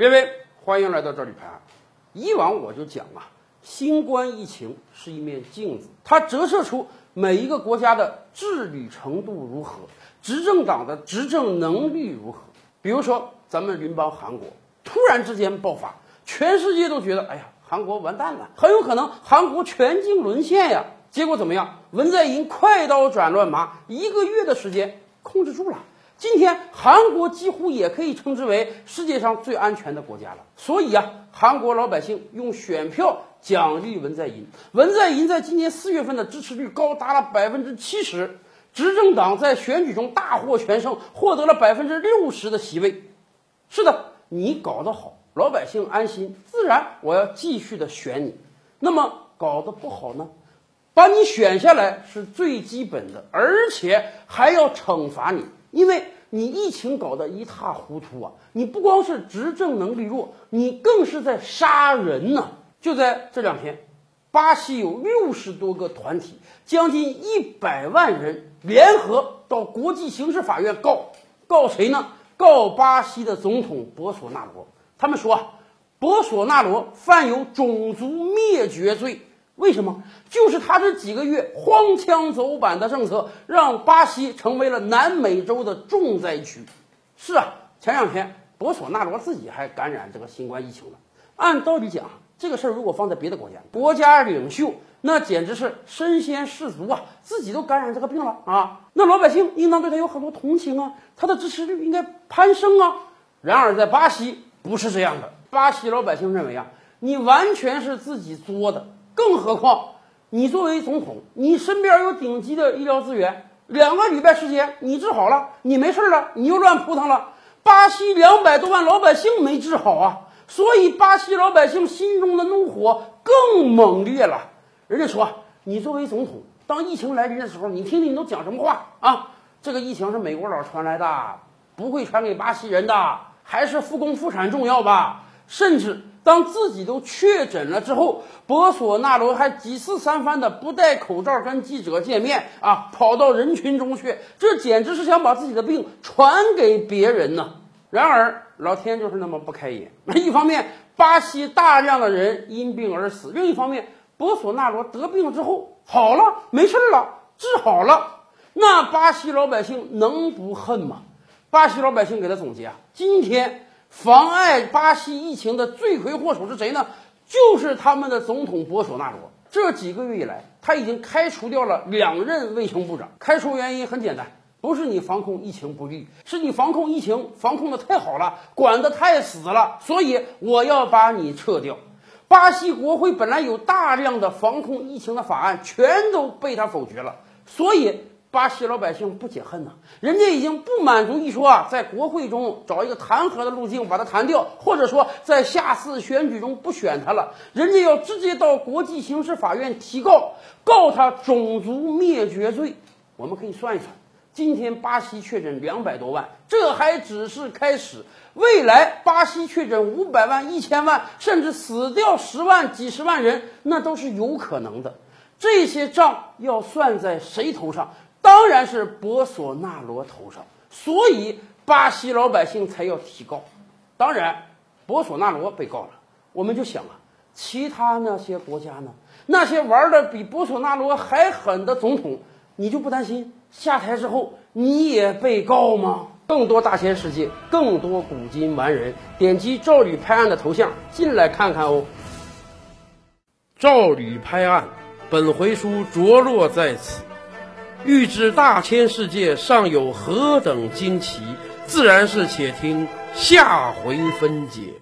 列位，欢迎来到这里拍案。以往我就讲啊，新冠疫情是一面镜子，它折射出每一个国家的治理程度如何，执政党的执政能力如何。比如说，咱们邻邦韩国突然之间爆发，全世界都觉得，哎呀，韩国完蛋了，很有可能韩国全境沦陷呀。结果怎么样？文在寅快刀斩乱麻，一个月的时间控制住了。今天韩国几乎也可以称之为世界上最安全的国家了。所以啊，韩国老百姓用选票奖励文在寅。文在寅在今年四月份的支持率高达了百分之七十，执政党在选举中大获全胜，获得了百分之六十的席位。是的，你搞得好，老百姓安心，自然我要继续的选你。那么搞得不好呢？把你选下来是最基本的，而且还要惩罚你。因为你疫情搞得一塌糊涂啊！你不光是执政能力弱，你更是在杀人呢。就在这两天，巴西有六十多个团体，将近一百万人联合到国际刑事法院告，告谁呢？告巴西的总统博索纳罗。他们说，博索纳罗犯有种族灭绝罪。为什么？就是他这几个月荒腔走板的政策，让巴西成为了南美洲的重灾区。是啊，前两天博索纳罗自己还感染这个新冠疫情了。按道理讲，这个事儿如果放在别的国家，国家领袖那简直是身先士卒啊，自己都感染这个病了啊，那老百姓应当对他有很多同情啊，他的支持率应该攀升啊。然而在巴西不是这样的，巴西老百姓认为啊，你完全是自己作的。更何况，你作为总统，你身边有顶级的医疗资源，两个礼拜时间你治好了，你没事了，你又乱扑腾了。巴西两百多万老百姓没治好啊，所以巴西老百姓心中的怒火更猛烈了。人家说，你作为总统，当疫情来临的时候，你听听你都讲什么话啊？这个疫情是美国佬传来的，不会传给巴西人的，还是复工复产重要吧？甚至。当自己都确诊了之后，博索纳罗还几次三番的不戴口罩跟记者见面啊，跑到人群中去，这简直是想把自己的病传给别人呢。然而老天就是那么不开眼，一方面巴西大量的人因病而死，另一方面博索纳罗得病之后好了，没事了，治好了，那巴西老百姓能不恨吗？巴西老百姓给他总结啊，今天。妨碍巴西疫情的罪魁祸首是谁呢？就是他们的总统博索纳罗。这几个月以来，他已经开除掉了两任卫生部长。开除原因很简单，不是你防控疫情不力，是你防控疫情防控的太好了，管得太死了，所以我要把你撤掉。巴西国会本来有大量的防控疫情的法案，全都被他否决了，所以。巴西老百姓不解恨呐，人家已经不满足一说啊，在国会中找一个弹劾的路径把他弹掉，或者说在下次选举中不选他了，人家要直接到国际刑事法院提告，告他种族灭绝罪。我们可以算一算，今天巴西确诊两百多万，这还只是开始，未来巴西确诊五百万、一千万，甚至死掉十万、几十万人，那都是有可能的。这些账要算在谁头上？当然是博索纳罗头上，所以巴西老百姓才要提告。当然，博索纳罗被告了，我们就想啊，其他那些国家呢？那些玩的比博索纳罗还狠的总统，你就不担心下台之后你也被告吗？更多大千世界，更多古今完人，点击赵吕拍案的头像进来看看哦。赵吕拍案，本回书着落在此。欲知大千世界尚有何等惊奇，自然是且听下回分解。